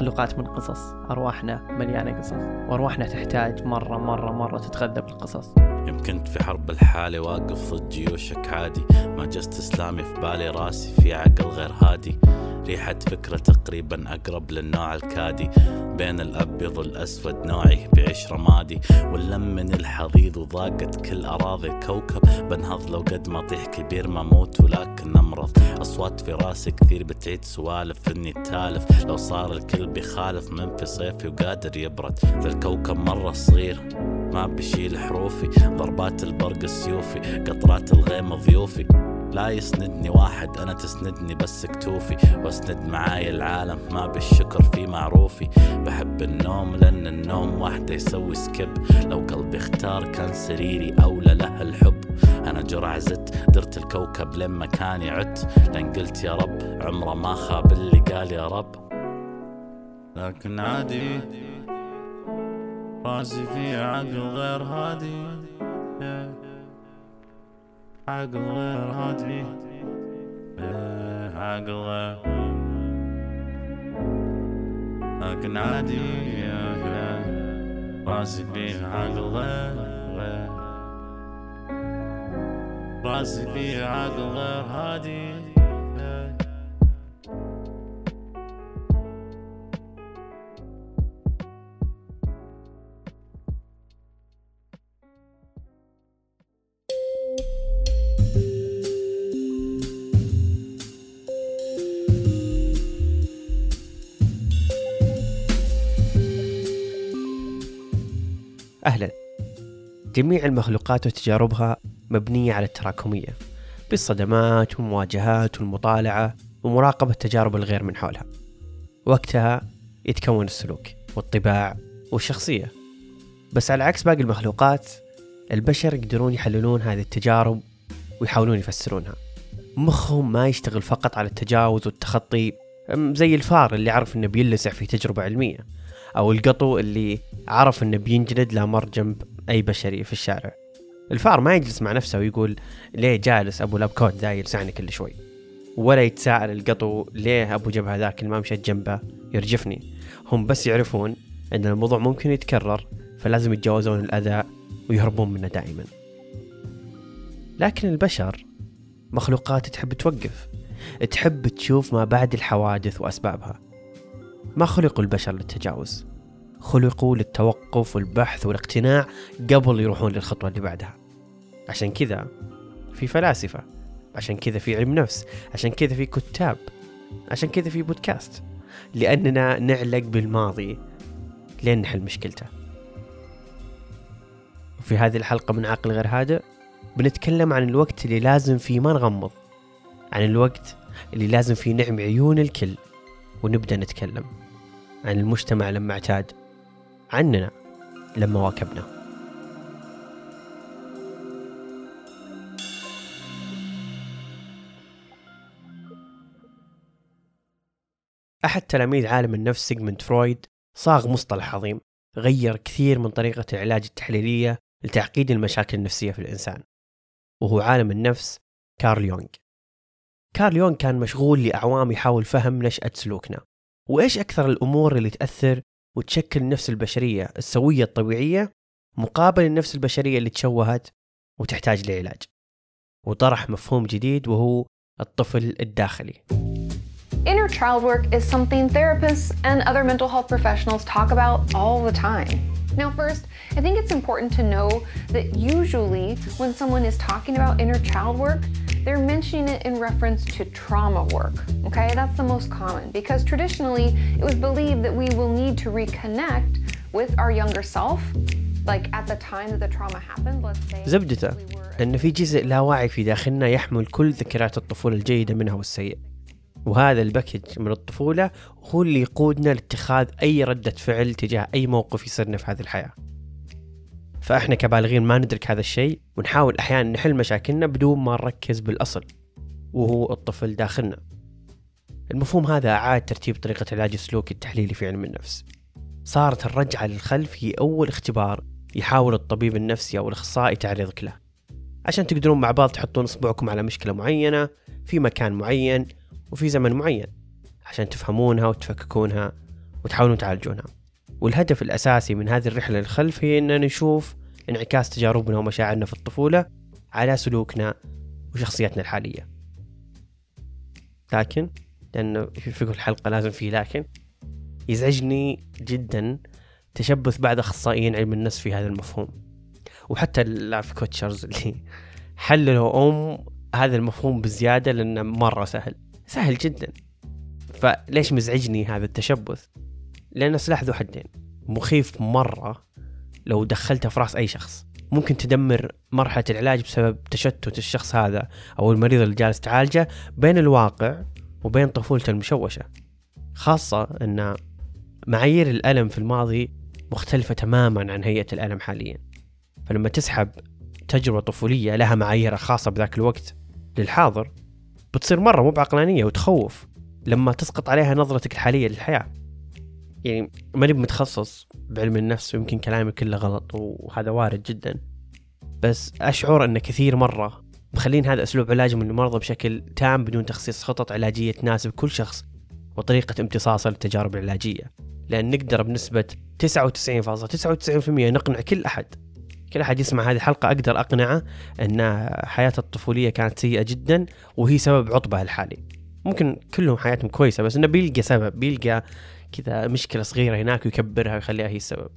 مخلوقات من قصص أرواحنا مليانة قصص وأرواحنا تحتاج مرة مرة مرة تتغذى بالقصص. يوم كنت في حرب الحالة واقف ضد جيوشك عادي ما جست إسلامي في بالي راسي في عقل غير هادي. ريحة فكرة تقريبا أقرب للنوع الكادي بين الأبيض والأسود نوعي بعيش رمادي. واللم من الحضيض وضاقت كل أراضي الكوكب. بنهض لو قد ما طيح كبير ما موت ولكن أمرض. أصوات في راسي كثير بتعيد سوالف إني تالف. لو صار الكل بيخالف من في صيفي وقادر يبرد. في الكوكب مرة صغير ما بشيل حروفي. ضربات البرق السيوفي قطرات الغيم ضيوفي. لا يسندني واحد أنا تسندني بس كتوفي. وأسند معاي العالم ما بالشكر في معروفي. بحب النوم لأن النوم وحده يسوي skip. لو قلبي اختار كان سريري أولى له الحب. أنا جرع زدت درت الكوكب لين مكاني عدت. لأن قلت يا رب عمره ما خاب اللي قال يا رب. لكن عادي راسي في عقل غير هادي. عقل غير هادي عقل غير لكن عادي راسي في عقل غير غير راسي في عقل غير هادي جميع المخلوقات وتجاربها مبنية على التراكمية بالصدمات والمواجهات والمطالعة ومراقبة تجارب الغير من حولها. وقتها يتكون السلوك والطباع والشخصية. بس على عكس باقي المخلوقات البشر يقدرون يحللون هذه التجارب ويحاولون يفسرونها. مخهم ما يشتغل فقط على التجاوز والتخطي زي الفار اللي عرف إنه بيلسع في تجربة علمية أو القطو اللي عرف إنه بينجلد لا مر جنب أي بشري في الشارع. الفار ما يجلس مع نفسه ويقول ليه جالس أبو lab coat ذا يلسعني كل شوي. ولا يتساءل القطو ليه أبو جبهة ذاك اللي ما مشيت جنبه يرجفني. هم بس يعرفون إن الموضوع ممكن يتكرر فلازم يتجاوزون الأذى ويهربون منه دائما. لكن البشر مخلوقات تحب توقف تحب تشوف ما بعد الحوادث وأسبابها. ما خلقوا البشر للتجاوز. خلقوا للتوقف والبحث والاقتناع قبل يروحون للخطوة اللي بعدها. عشان كذا في فلاسفة عشان كذا في علم نفس عشان كذا في كتاب عشان كذا في بودكاست. لأننا نعلق بالماضي لين نحل مشكلته. وفي هذه الحلقة من عقل غير هادئ بنتكلم عن الوقت اللي لازم فيه ما نغمض عن الوقت اللي لازم فيه نعمي عيون الكل ونبدأ نتكلم عن المجتمع لما اعتاد. عننا لما واكبنا. أحد تلاميذ عالم النفس سيغموند فرويد صاغ مصطلح عظيم غير كثير من طريقة العلاج التحليلية لتعقيد المشاكل النفسية في الإنسان وهو عالم النفس كارل يونغ. كارل يونغ كان مشغول لأعوام يحاول فهم نشأة سلوكنا وإيش أكثر الأمور اللي تأثر وتشكل النفس البشرية السوية الطبيعية مقابل النفس البشرية اللي تشوهت وتحتاج لعلاج وطرح مفهوم جديد وهو الطفل الداخلي Inner child work is something therapists and other mental health professionals talk about all the time. Now, first, I think it's important to know that usually when someone is talking about inner child work, they're mentioning it in reference to trauma work. Okay, that's the most common because traditionally it was believed that we will need to reconnect with our younger self. Like at the time that the trauma happened, let's say. زبدته أن في جزء لا واعي في داخلنا يحمل كل ذكريات الطفولة الجيدة منها والسيئة وهذا الباكج من الطفولة هو اللي يقودنا لاتخاذ أي ردة فعل تجاه أي موقف يصيرنا في هذه الحياة فإحنا كبالغين ما ندرك هذا الشيء ونحاول أحيانا نحل مشاكلنا بدون ما نركز بالأصل وهو الطفل داخلنا. المفهوم هذا أعاد ترتيب طريقة علاج السلوك التحليلي في علم النفس. صارت الرجعة للخلف هي أول اختبار يحاول الطبيب النفسي أو الأخصائي تعريضك له. عشان تقدرون مع بعض تحطون إصبعكم على مشكلة معينة في مكان معين وفي زمن معين عشان تفهمونها وتفككونها وتحاولون تعالجونها. والهدف الأساسي من هذه الرحلة للخلف هي أننا نشوف انعكاس تجاربنا ومشاعرنا في الطفولة على سلوكنا وشخصيتنا الحالية. لكن لأنه في كل حلقة لازم في لكن يزعجني جدا تشبث بعض أخصائيين علم النفس في هذا المفهوم. وحتى ال life coachers اللي حللوا أم هذا المفهوم بزيادة لأنه مرة سهل. سهل جدا. فليش مزعجني هذا التشبث؟ لأنه سلاح ذو حدين. مخيف مرة لو دخلته في رأس أي شخص. ممكن تدمر مرحلة العلاج بسبب تشتت الشخص هذا أو المريض اللي جالس تعالجه بين الواقع وبين طفولته المشوشة. خاصة أن معايير الألم في الماضي مختلفة تماما عن هيئة الألم حاليا. فلما تسحب تجربة طفولية لها معاييرها خاصة بذاك الوقت للحاضر بتصير مرة مو بعقلانية وتخوف لما تسقط عليها نظرتك الحالية للحياة. يعني ماني متخصص بعلم النفس ويمكن كلامي كله غلط وهذا وارد جدا. بس أشعر أن كثير مرة مخلين هذا أسلوب علاجهم للمرضى بشكل تام بدون تخصيص خطط علاجية تناسب كل شخص وطريقة امتصاصه للتجارب العلاجية. لأن نقدر بنسبة 99.99% نقنع كل أحد. كل أحد يسمع هذه الحلقة أقدر أقنعه أن حياته الطفولية كانت سيئة جدا وهي سبب عطبه الحالي. ممكن كلهم حياتهم كويسة بس إنه بيلقى سبب بيلقى كذا مشكلة صغيرة هناك ويكبرها ويخليها هي السبب.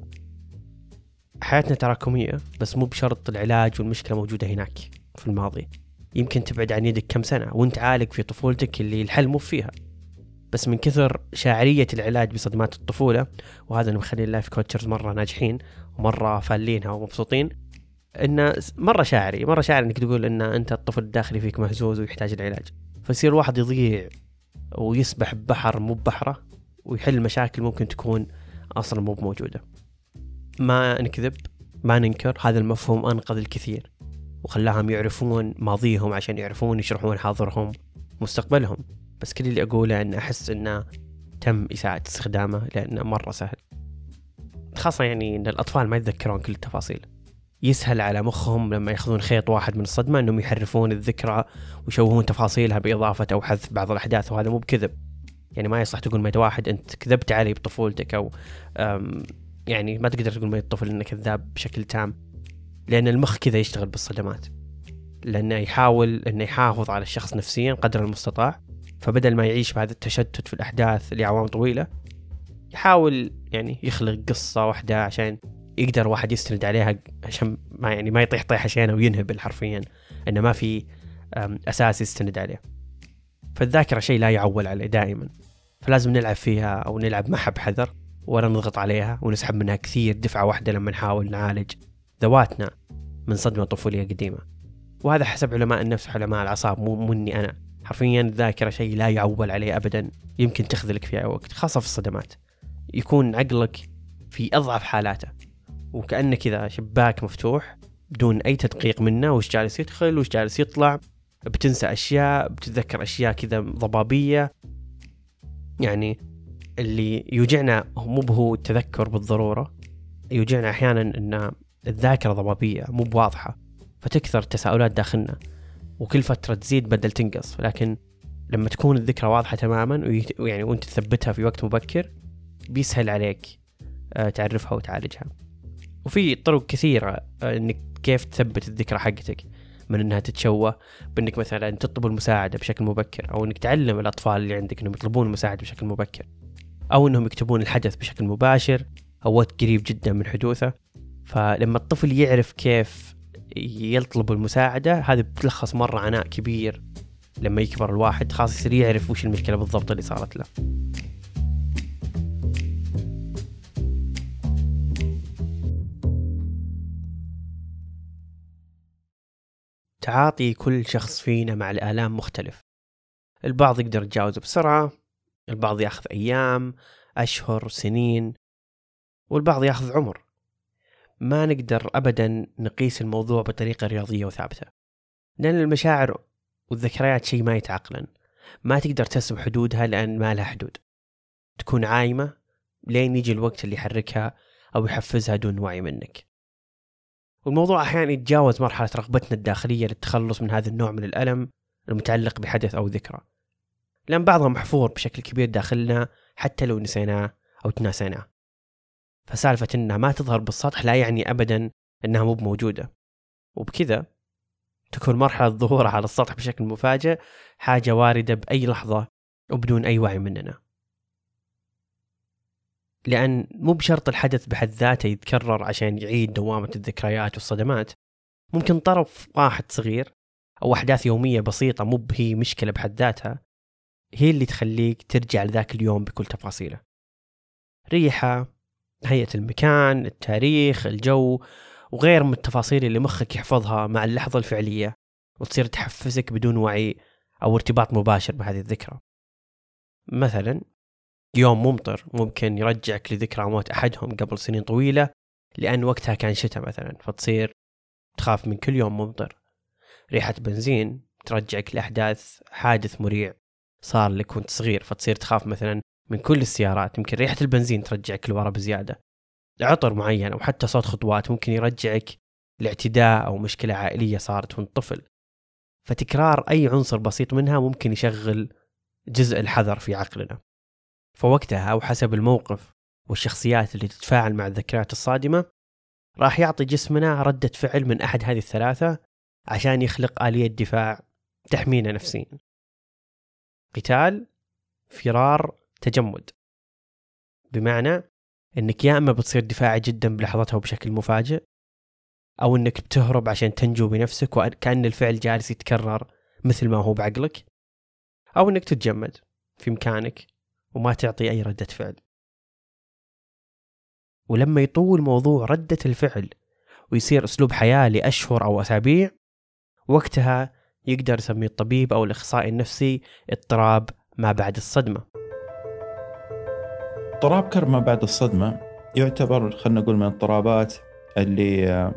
حياتنا تراكمية بس مو بشرط العلاج والمشكلة موجودة هناك في الماضي. يمكن تبعد عن يدك كم سنة وأنت عالق في طفولتك اللي الحل مو فيها. بس من كثر شاعرية العلاج بصدمات الطفولة وهذا اللي مخلي ال life coachers مرة ناجحين ومرة فالينها ومبسوطين إنه مرة شاعري مرة شاعري إنك تقول إن أنت الطفل الداخلي فيك مهزوز ويحتاج العلاج. فيصير الواحد يضيع ويسبح ببحر مو ببحره ويحل مشاكل ممكن تكون أصلا مو موجوده ما نكذب ما ننكر هذا المفهوم أنقذ الكثير. وخلاهم يعرفون ماضيهم عشان يعرفون يشرحون حاضرهم مستقبلهم. بس كل اللي أقوله أن أحس أنه تم إساءة استخدامه لأنه مرة سهل. خاصة يعني أن الأطفال ما يتذكرون كل التفاصيل. يسهل على مخهم لما ياخذون خيط واحد من الصدمة أنهم يحرفون الذكرى ويشوهون تفاصيلها بإضافة أو حذف بعض الأحداث وهذا مو بكذب. يعني ما يصح تقول ميت واحد أنت كذبت علي بطفولتك أو يعني ما تقدر تقول ميت طفل أنه كذاب بشكل تام. لأن المخ كذا يشتغل بالصدمات. لأنه يحاول أنه يحافظ على الشخص نفسيا قدر المستطاع. فبدل ما يعيش بهذا التشتت في الأحداث لأعوام طويلة يحاول يعني يخلق قصة واحدة عشان يقدر واحد يستند عليها عشان ما يعني ما يطيح طيحة شينة وينهبل حرفيا إنه ما في أساس يستند عليه. فالذاكرة شيء لا يعول عليه دائما. فلازم نلعب فيها أو نلعب معها بحذر ولا نضغط عليها ونسحب منها كثير دفعة واحدة لما نحاول نعالج ذواتنا من صدمة طفولية قديمة. وهذا حسب علماء النفس وعلماء الأعصاب مو مني أنا. حرفيا الذاكرة شيء لا يعول عليه أبدا يمكن تخذلك في أي وقت خاصة في الصدمات. يكون عقلك في أضعف حالاته. وكأنه كذا شباك مفتوح بدون أي تدقيق منه وش جالس يدخل وش جالس يطلع. بتنسى أشياء بتتذكر أشياء كذا ضبابية. يعني اللي يوجعنا مو بهو التذكر بالضرورة يوجعنا أحيانا أن الذاكرة ضبابية مو بواضحة فتكثر التساؤلات داخلنا. وكل فترة تزيد بدل تنقص لكن لما تكون الذكرى واضحة تماما ويعني وأنت تثبتها في وقت مبكر بيسهل عليك آه، تعرفها وتعالجها. وفي طرق كثيرة آه، إنك كيف تثبت الذكرى حقتك. من إنها تتشوه بإنك مثلا تطلب المساعدة بشكل مبكر أو إنك تعلم الأطفال اللي عندك إنهم يطلبون المساعدة بشكل مبكر. أو إنهم يكتبون الحدث بشكل مباشر أو وقت قريب جدا من حدوثه. فلما الطفل يعرف كيف يطلب المساعدة هذه بتلخص مرة عناء كبير. لما يكبر الواحد خلاص يصير يعرف وش المشكلة بالضبط اللي صارت له. تعاطي كل شخص فينا مع الآلام مختلف. البعض يقدر يتجاوزه بسرعة البعض ياخذ أيام أشهر سنين والبعض ياخذ عمر. ما نقدر ابدا نقيس الموضوع بطريقة رياضية وثابتة. لأن المشاعر والذكريات شيء ما يتعقلن. ما تقدر ترسم حدودها لأن ما لها حدود. تكون عايمة لين يجي الوقت اللي يحركها أو يحفزها دون وعي منك. والموضوع أحيانا يتجاوز مرحلة رغبتنا الداخلية للتخلص من هذا النوع من الألم المتعلق بحدث أو ذكرى. لأن بعضها محفور بشكل كبير داخلنا حتى لو نسيناه أو تناسيناه. فسالفة إنها ما تظهر بالسطح لا يعني أبدا إنها مو موجودة وبكذا تكون مرحلة ظهورها على السطح بشكل مفاجئ حاجة واردة بأي لحظة وبدون أي وعي مننا. لأن مو بشرط الحدث بحد ذاته يتكرر عشان يعيد دوامة الذكريات والصدمات. ممكن طرف واحد صغير أو أحداث يومية بسيطة مو هي مشكلة بحد ذاتها هي اللي تخليك ترجع لذاك اليوم بكل تفاصيله. ريحة هيئة المكان التاريخ الجو وغير من التفاصيل اللي مخك يحفظها مع اللحظة الفعلية وتصير تحفزك بدون وعي أو ارتباط مباشر بهذه الذكرى. مثلا يوم ممطر ممكن يرجعك لذكرى موت أحدهم قبل سنين طويلة لأن وقتها كان شتاء مثلا فتصير تخاف من كل يوم ممطر. ريحة بنزين ترجعك لأحداث حادث مريع صار لك وأنت صغير فتصير تخاف مثلا من كل السيارات. يمكن ريحة البنزين ترجعك لورا بزيادة. عطر معين أو حتى صوت خطوات ممكن يرجعك لاعتداء أو مشكلة عائلية صارت وأنت طفل. فتكرار أي عنصر بسيط منها ممكن يشغل جزء الحذر في عقلنا. فوقتها أو حسب الموقف والشخصيات اللي تتفاعل مع الذكريات الصادمة راح يعطي جسمنا ردة فعل من أحد هذه الثلاثة عشان يخلق آلية دفاع تحمينا نفسيا. قتال فرار تجمد. بمعنى إنك يا إما بتصير دفاعي جدا بلحظتها وبشكل مفاجئ أو إنك بتهرب عشان تنجو بنفسك وكأن الفعل جالس يتكرر مثل ما هو بعقلك أو إنك تتجمد في مكانك. وما تعطي أي ردة فعل. ولما يطول موضوع ردة الفعل ويصير أسلوب حياة لأشهر أو أسابيع وقتها يقدر يسميه الطبيب أو الإخصائي النفسي اضطراب ما بعد الصدمة. اضطراب كرب ما بعد الصدمة يعتبر خلينا نقول من الاضطرابات اللي آه،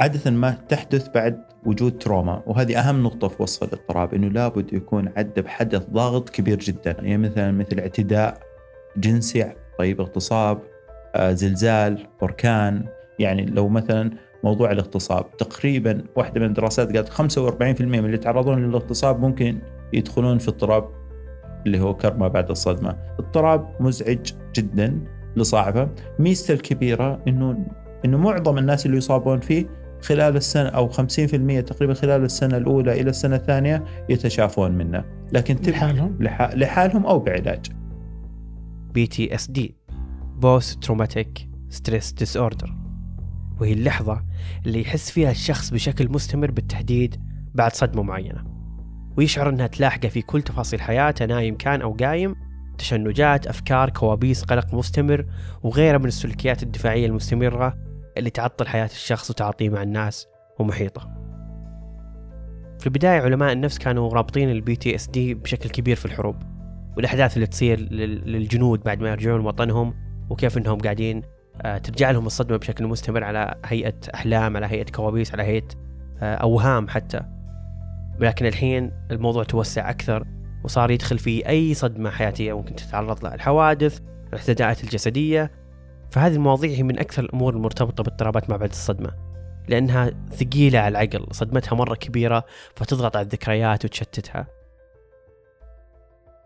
عادة ما تحدث بعد وجود تروما. وهذه أهم نقطة في وصف الاضطراب أنه لابد يكون عدى بحدث ضاغط كبير جدا. يعني مثلا مثل اعتداء جنسي طيب اغتصاب آه، زلزال بركان. يعني لو مثلا موضوع الاغتصاب تقريبا واحدة من الدراسات قالت 45% من اللي يتعرضون للاغتصاب ممكن يدخلون في اضطراب اللي هو كرب ما بعد الصدمة. اضطراب مزعج جدا لصاحبه. ميزته الكبيرة إنه إنه معظم الناس اللي يصابون فيه خلال السنة أو 50% تقريبا خلال السنة الأولى إلى السنة الثانية يتشافون منه. لكن لحالهم؟ لح... لحالهم أو بعلاج. post traumatic stress disorder وهي اللحظة اللي يحس فيها الشخص بشكل مستمر بالتهديد بعد صدمة معينة. ويشعر إنها تلاحقه في كل تفاصيل حياته نايم كان أو قايم تشنجات أفكار كوابيس قلق مستمر وغيرها من السلوكيات الدفاعية المستمرة اللي تعطل حياة الشخص وتعاطيه مع الناس ومحيطه. في البداية علماء النفس كانوا رابطين ال PTSD بشكل كبير في الحروب والأحداث اللي تصير للجنود بعد ما يرجعون وطنهم وكيف أنهم قاعدين آه، ترجع لهم الصدمة بشكل مستمر على هيئة أحلام على هيئة كوابيس على هيئة آه، أوهام حتى. ولكن الحين الموضوع توسع أكثر وصار يدخل في أي صدمة حياتية ممكن تتعرض لها. الحوادث الاعتداءات الجسدية فهذه المواضيع هي من أكثر الأمور المرتبطة باضطرابات ما بعد الصدمة لأنها ثقيلة على العقل صدمتها مرة كبيرة فتضغط على الذكريات وتشتتها.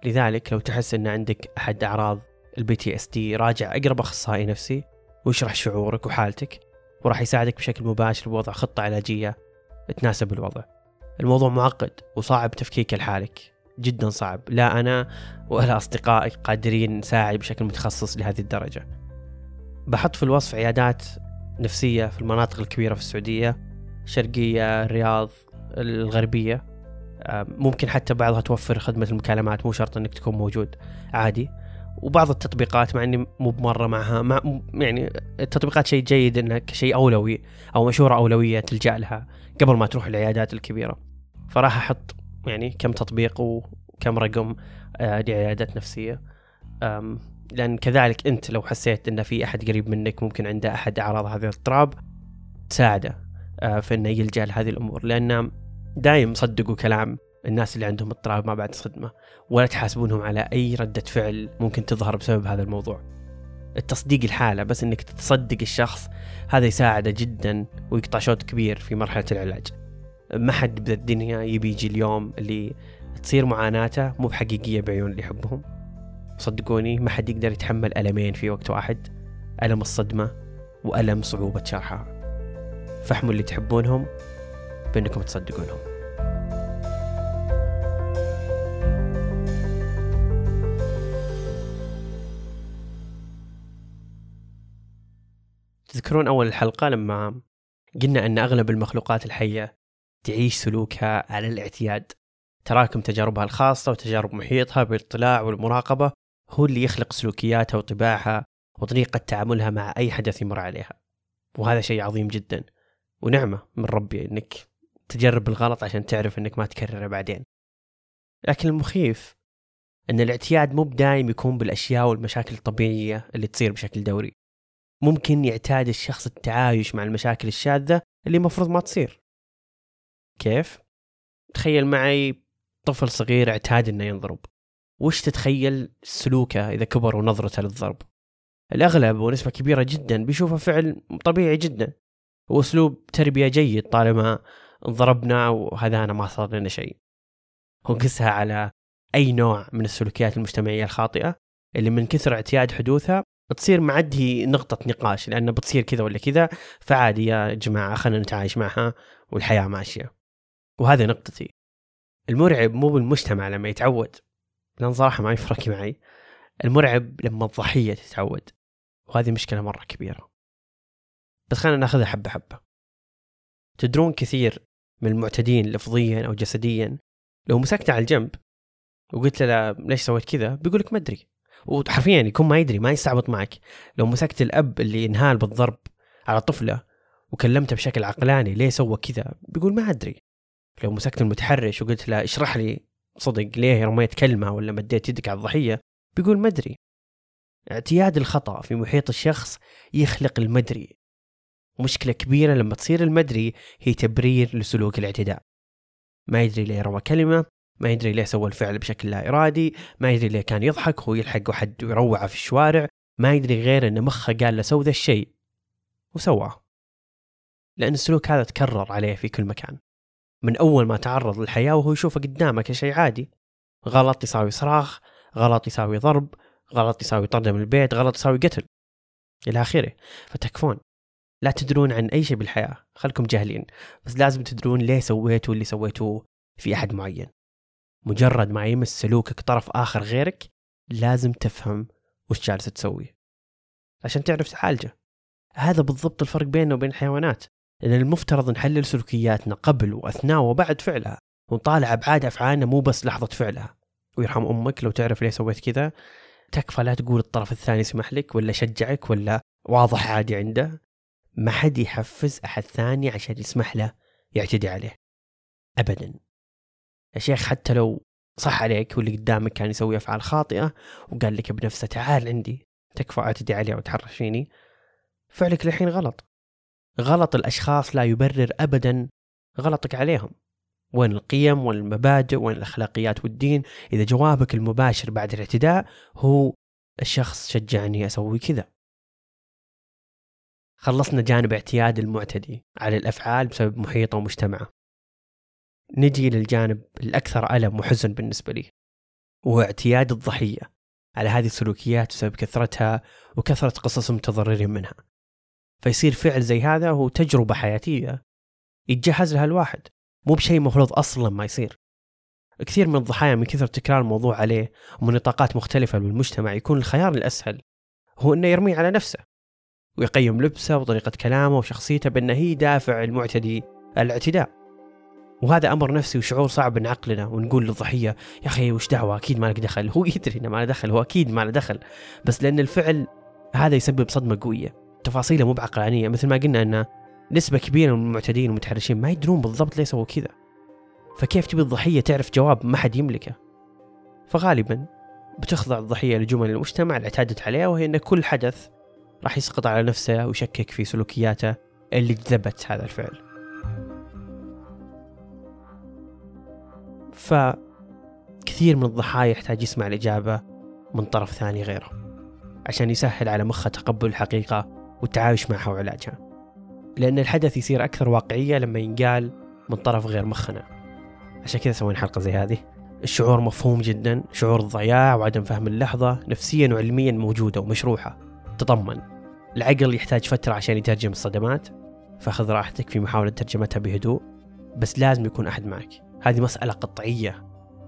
لذلك لو تحس أن عندك أحد أعراض ال PTSD راجع أقرب أخصائي نفسي ويشرح شعورك وحالتك وراح يساعدك بشكل مباشر بوضع خطة علاجية تناسب الوضع. الموضوع معقد وصعب تفكيك لحالك جدا صعب. لا أنا ولا أصدقائي قادرين نساعد بشكل متخصص لهذه الدرجة. بحط في الوصف عيادات نفسية في المناطق الكبيرة في السعودية الشرقية الرياض الغربية. ممكن حتى بعضها توفر خدمة المكالمات مو شرط إنك تكون موجود عادي. وبعض التطبيقات مع إني مو بمرة معها مع يعني التطبيقات شيء جيد انك شيء أولوي أو مشورة أولوية تلجأ لها قبل ما تروح العيادات الكبيرة. فراح أحط يعني كم تطبيق وكم رقم آه، لعيادات نفسية. لأن كذلك أنت لو حسيت إن في أحد قريب منك ممكن عنده أحد أعراض هذا الاضطراب تساعده آه، في إنه يلجأ لهذه الأمور. لأن دايم صدقوا كلام الناس اللي عندهم اضطراب ما بعد صدمة ولا تحاسبونهم على أي ردة فعل ممكن تظهر بسبب هذا الموضوع. التصديق الحالة بس إنك تصدق الشخص هذا يساعده جدا ويقطع شوط كبير في مرحلة العلاج. ما حد بالدنيا يبي يجي اليوم اللي تصير معاناته مو بحقيقية بعيون اللي يحبهم. صدقوني ما حد يقدر يتحمل ألمين في وقت واحد. ألم الصدمة وألم صعوبة شرحها. فاحموا اللي تحبونهم بأنكم تصدقونهم. تذكرون أول الحلقة لما قلنا أن أغلب المخلوقات الحية تعيش سلوكها على الاعتياد. تراكم تجاربها الخاصة وتجارب محيطها بالاطلاع والمراقبة هو اللي يخلق سلوكياتها وطباعها وطريقة تعاملها مع أي حدث يمر عليها. وهذا شيء عظيم جدا. ونعمة من ربي أنك تجرب الغلط عشان تعرف أنك ما تكرره بعدين. لكن المخيف أن الاعتياد مو بدايم يكون بالأشياء والمشاكل الطبيعية اللي تصير بشكل دوري. ممكن يعتاد الشخص التعايش مع المشاكل الشاذة اللي مفروض ما تصير. كيف؟ تخيل معي طفل صغير اعتاد إنه ينضرب. وش تتخيل سلوكه إذا كبر ونظرته للضرب؟ الأغلب ونسبة كبيرة جدا بيشوفه فعل طبيعي جدا. واسلوب تربية جيد طالما انضربنا وهذا أنا ما صار لنا شيء. ونقسها على أي نوع من السلوكيات المجتمعية الخاطئة اللي من كثر اعتياد حدوثها تصير معدي نقطة نقاش لأنه بتصير كذا ولا كذا فعادي يا جماعة خلينا نتعايش معها والحياة ماشية. وهذه نقطتي. المرعب مو بالمجتمع لما يتعود. لأن صراحة ما يفرق معي. المرعب لما الضحية تتعود. وهذه مشكلة مرة كبيرة. بس خلينا ناخذها حبة حبة. تدرون كثير من المعتدين لفظيا أو جسديا؟ لو مسكته على الجنب وقلت له ليش سويت كذا؟ بيقول لك ما أدري. وحرفيا يكون ما يدري ما يستعبط معك. لو مسكت الأب اللي انهال بالضرب على طفلة وكلمته بشكل عقلاني ليه سوى كذا؟ بيقول ما أدري. لو مسكت المتحرش وقلت له اشرح لي صدق ليه رميت كلمه ولا مديت يدك على الضحية؟ بيقول ما اعتياد الخطأ في محيط الشخص يخلق المدري. مشكلة كبيرة لما تصير المدري هي تبرير لسلوك الاعتداء. ما يدري ليه رمى كلمة ما يدري ليه سوى الفعل بشكل لا إرادي ما يدري ليه كان يضحك وهو يلحق واحد يروعه في الشوارع ما يدري غير أن مخه قال له سو ذا الشيء. وسواه. لأن السلوك هذا تكرر عليه في كل مكان. من أول ما تعرض للحياة وهو يشوفه قدامه كشيء عادي. غلط يساوي صراخ غلط يساوي ضرب غلط يساوي طرد من البيت غلط يساوي قتل. إلى آخره. فتكفون. لا تدرون عن أي شيء بالحياة. خلكم جاهلين. بس لازم تدرون ليه سويتوا اللي سويتوه في أحد معين. مجرد ما يمس سلوكك طرف آخر غيرك لازم تفهم وش جالس تسوي. عشان تعرف تعالجه هذا بالضبط الفرق بيننا وبين الحيوانات. لأن المفترض نحلل سلوكياتنا قبل وأثناء وبعد فعلها ونطالع أبعاد أفعالنا مو بس لحظة فعلها. ويرحم أمك لو تعرف ليه سويت كذا. تكفى لا تقول الطرف الثاني سمح لك ولا شجعك ولا واضح عادي عنده. ما حد يحفز أحد ثاني عشان يسمح له يعتدي عليه. أبدا. يا شيخ حتى لو صح عليك واللي قدامك كان يسوي أفعال خاطئة وقال لك بنفسه تعال عندي تكفى أعتدي عليه وتحرش فيني. فعلك الحين غلط. غلط الأشخاص لا يبرر أبدا غلطك عليهم. وين القيم وين المبادئ وين الأخلاقيات والدين؟ إذا جوابك المباشر بعد الاعتداء هو الشخص شجعني أسوي كذا. خلصنا جانب اعتياد المعتدي على الأفعال بسبب محيطه ومجتمعه نجي للجانب الأكثر ألم وحزن بالنسبة لي وهو اعتياد الضحية على هذه السلوكيات بسبب كثرتها وكثرة قصص المتضررين منها. فيصير فعل زي هذا هو تجربة حياتية. يتجهز لها الواحد. مو بشيء مفروض أصلا ما يصير. كثير من الضحايا من كثر تكرار الموضوع عليه ومن نطاقات مختلفة بالمجتمع يكون الخيار الأسهل. هو أنه يرميه على نفسه. ويقيم لبسه وطريقة كلامه وشخصيته بأنه هي دافع المعتدي الاعتداء. وهذا أمر نفسي وشعور صعب نعقلنا ونقول للضحية يا أخي وش دعوة؟ أكيد ما لك دخل. هو يدري إنه ما له دخل هو أكيد ما له دخل. بس لأن الفعل هذا يسبب صدمة قوية. تفاصيله مو بعقلانية مثل ما قلنا ان نسبة كبيرة من المعتدين والمتحرشين ما يدرون بالضبط ليه سووا كذا. فكيف تبي الضحية تعرف جواب ما حد يملكه؟ فغالبا بتخضع الضحية لجمل المجتمع اللي اعتادت عليها وهي إن كل حدث راح يسقط على نفسه ويشكك في سلوكياته اللي جذبت هذا الفعل. فكثير من الضحايا يحتاج يسمع الإجابة من طرف ثاني غيره عشان يسهل على مخه تقبل الحقيقة والتعايش معها وعلاجها. لأن الحدث يصير أكثر واقعية لما ينقال من طرف غير مخنا. عشان كذا سوينا حلقة زي هذه. الشعور مفهوم جدا شعور الضياع وعدم فهم اللحظة نفسيا وعلميا موجودة ومشروحة. تطمن. العقل يحتاج فترة عشان يترجم الصدمات فخذ راحتك في محاولة ترجمتها بهدوء بس لازم يكون أحد معك. هذه مسألة قطعية.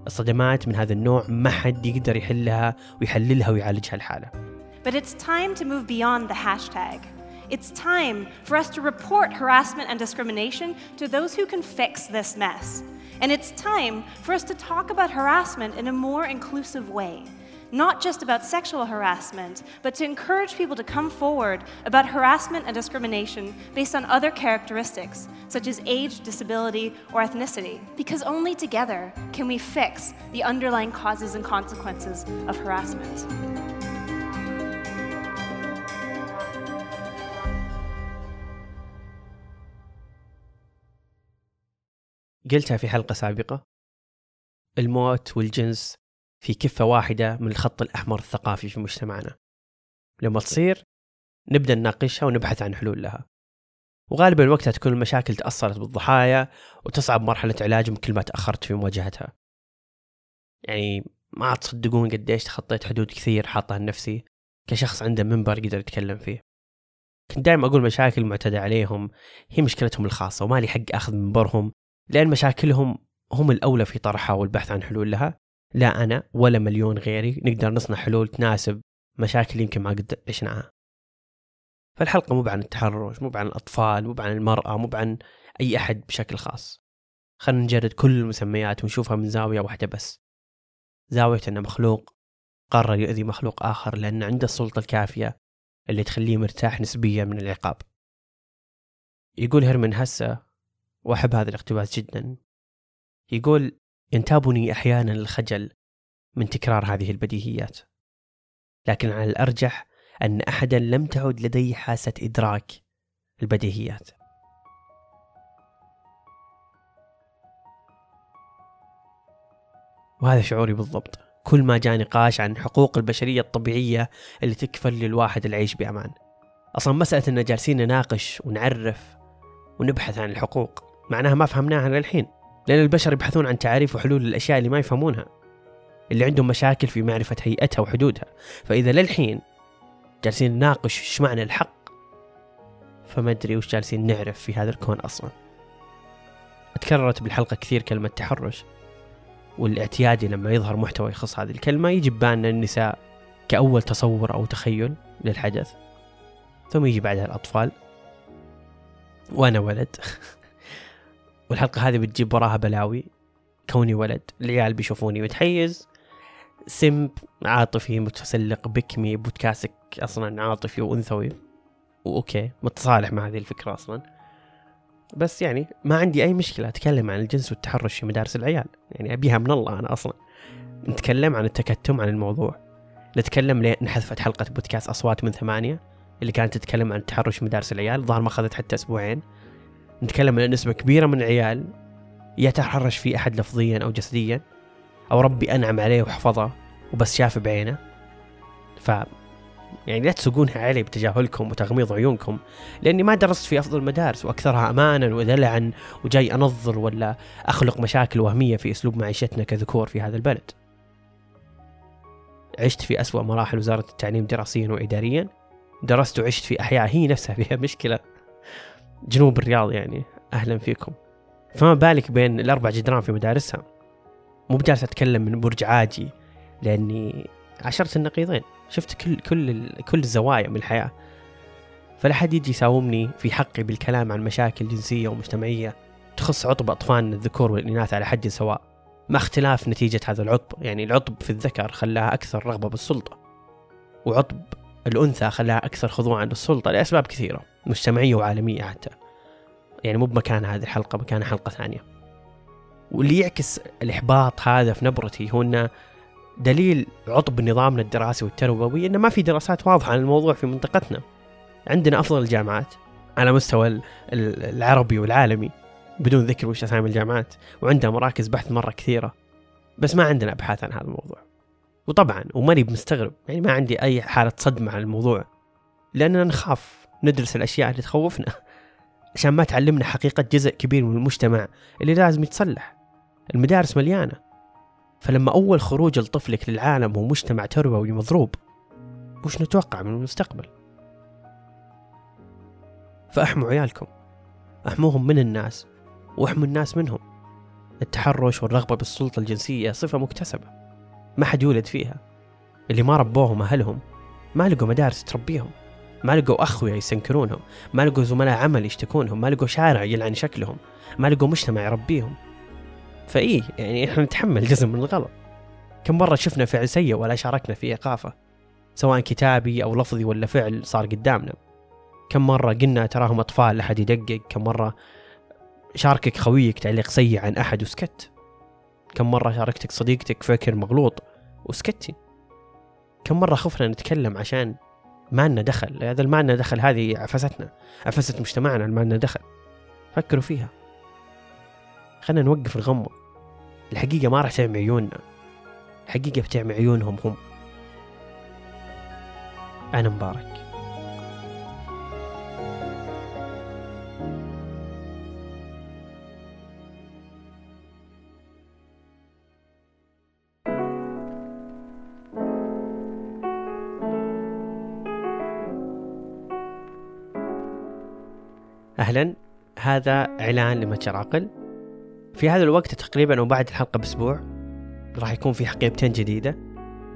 الصدمات من هذا النوع ما حد يقدر يحلها ويحللها ويعالجها الحالة. But it's time to move beyond the hashtag. It's time for us to report harassment and discrimination to those who can fix this mess. And it's time for us to talk about harassment in a more inclusive way. Not just about sexual harassment, but to encourage people to come forward about harassment and discrimination based on other characteristics, such as age, disability, or ethnicity. Because only together can we fix the underlying causes and consequences of harassment. قلتها في حلقة سابقة. الموت والجنس في كفة واحدة من الخط الأحمر الثقافي في مجتمعنا. لما تصير نبدأ نناقشها ونبحث عن حلول لها. وغالبا وقتها تكون المشاكل تأثرت بالضحايا وتصعب مرحلة علاجهم كل ما تأخرت في مواجهتها. يعني ما تصدقون قديش تخطيت حدود كثير حاطها لنفسي كشخص عنده منبر يقدر يتكلم فيه. كنت دائما أقول مشاكل معتدى عليهم هي مشكلتهم الخاصة وما لي حق أخذ منبرهم لأن مشاكلهم هم الأولى في طرحها والبحث عن حلول لها. لا أنا ولا مليون غيري نقدر نصنع حلول تناسب مشاكل يمكن ما قد عشناها فالحلقة مو عن التحرش مو عن الأطفال مو عن المرأة مو عن أي أحد بشكل خاص. خلينا نجرد كل المسميات ونشوفها من زاوية واحدة بس. زاوية أن مخلوق قرر يؤذي مخلوق آخر لأن عنده السلطة الكافية اللي تخليه مرتاح نسبيا من العقاب. يقول هيرمن هسه وأحب هذا الاقتباس جدا. يقول ينتابني أحيانا الخجل من تكرار هذه البديهيات. لكن على الأرجح أن أحدا لم تعد لديه حاسة إدراك البديهيات. وهذا شعوري بالضبط. كل ما جاء نقاش عن حقوق البشرية الطبيعية اللي تكفل للواحد العيش بأمان. أصلا مسألة أننا جالسين نناقش ونعرف ونبحث عن الحقوق. معناها ما فهمناها للحين. لأن البشر يبحثون عن تعريف وحلول للأشياء اللي ما يفهمونها. اللي عندهم مشاكل في معرفة هيئتها وحدودها. فإذا للحين جالسين نناقش إيش معنى الحق فما أدري وش جالسين نعرف في هذا الكون أصلا. تكررت بالحلقة كثير كلمة تحرش والاعتيادي لما يظهر محتوى يخص هذه الكلمة يجي ببالنا النساء كأول تصور أو تخيل للحدث ثم يجي بعدها الأطفال. وأنا ولد. والحلقة هذه بتجيب وراها بلاوي كوني ولد العيال بيشوفوني متحيز. سمب عاطفي متسلق بكمي بودكاستك أصلا عاطفي وأنثوي. وأوكي متصالح مع هذه الفكرة أصلا. بس يعني ما عندي أي مشكلة أتكلم عن الجنس والتحرش في مدارس العيال. يعني أبيها من الله أنا أصلا. نتكلم عن التكتم عن الموضوع. نتكلم ليه انحذفت حلقة بودكاست أصوات من ثمانية اللي كانت تتكلم عن التحرش في مدارس العيال. ظهر ما أخذت حتى أسبوعين. نتكلم عن نسبة كبيرة من العيال يتحرش في أحد لفظيا أو جسديا أو ربي أنعم عليه وحفظه وبس شاف بعينه. ف يعني لا تسوقونها علي بتجاهلكم وتغميض عيونكم لأني ما درست في أفضل المدارس وأكثرها امانا ودلعا وجاي أنظر ولا أخلق مشاكل وهمية في أسلوب معيشتنا كذكور في هذا البلد. عشت في أسوأ مراحل وزارة التعليم دراسيا واداريا. درست وعشت في أحياء هي نفسها فيها مشكلة. جنوب الرياض يعني أهلا فيكم. فما بالك بين الأربع جدران في مدارسها؟ مو بجالس أتكلم من برج عاجي لأني عشرت النقيضين. شفت كل كل كل الزوايا من الحياة. فلا حد يجي يساومني في حقي بالكلام عن مشاكل جنسية ومجتمعية تخص عطب أطفالنا الذكور والإناث على حد سواء. مع اختلاف نتيجة هذا العطب يعني العطب في الذكر خلاها أكثر رغبة بالسلطة. وعطب الأنثى خلاها أكثر خضوعا للسلطة لأسباب كثيرة مجتمعية وعالمية حتى. يعني مو بمكان هذه الحلقة مكان حلقة ثانية. واللي يعكس الإحباط هذا في نبرتي هو أنه دليل عطب نظامنا الدراسي والتربوي أنه ما في دراسات واضحة عن الموضوع في منطقتنا. عندنا أفضل الجامعات على مستوى العربي والعالمي بدون ذكر وش أسامي الجامعات وعندها مراكز بحث مرة كثيرة. بس ما عندنا أبحاث عن هذا الموضوع. وطبعا وماني مستغرب يعني ما عندي أي حالة صدمة عن الموضوع لأننا نخاف ندرس الأشياء اللي تخوفنا عشان ما تعلمنا حقيقة جزء كبير من المجتمع اللي لازم يتصلح. المدارس مليانة. فلما أول خروج لطفلك للعالم هو مجتمع تربوي مضروب وش نتوقع من المستقبل؟ فأحموا عيالكم. أحموهم من الناس وأحموا الناس منهم. التحرش والرغبة بالسلطة الجنسية صفة مكتسبة. ما حد يولد فيها. اللي ما ربوهم أهلهم ما لقوا مدارس تربيهم ما لقوا أخويا يسنكرونهم ما لقوا زملاء عمل يشتكونهم ما لقوا شارع يلعن شكلهم ما لقوا مجتمع يربيهم. فإيه يعني إحنا نتحمل جزء من الغلط. كم مرة شفنا فعل سيء ولا شاركنا في إيقافة سواء كتابي أو لفظي ولا فعل صار قدامنا. كم مرة قلنا تراهم أطفال لحد يدقق. كم مرة شاركك خويك تعليق سيء عن أحد وسكت. كم مرة شاركتك صديقتك فكر مغلوط وسكتي. كم مرة خفنا نتكلم عشان ما لنا دخل. هذا ما لنا دخل هذه عفستنا عفست مجتمعنا ما لنا دخل. فكروا فيها. خلنا نوقف الغمة الحقيقة ما راح تعمي عيوننا. الحقيقة بتعمي عيونهم هم. أنا مبارك. أهلا هذا إعلان لمتجر عقل في هذا الوقت تقريبا وبعد الحلقة بأسبوع راح يكون في حقيبتين جديدة.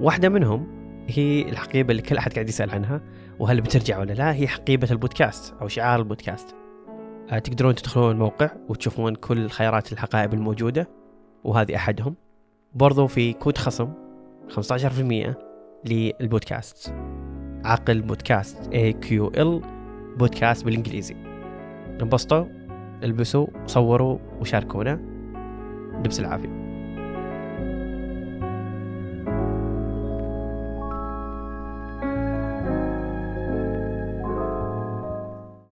واحدة منهم هي الحقيبة اللي كل أحد قاعد يسأل عنها وهل بترجع ولا لا؟ هي حقيبة البودكاست أو شعار البودكاست. آه، تقدرون تدخلون الموقع وتشوفون كل خيارات الحقائب الموجودة وهذه أحدهم. برضو في كود خصم 15% للبودكاست. عقل بودكاست AQL بودكاست بالإنجليزي. انبسطوا البسوا صوروا وشاركونا. لبس العافية.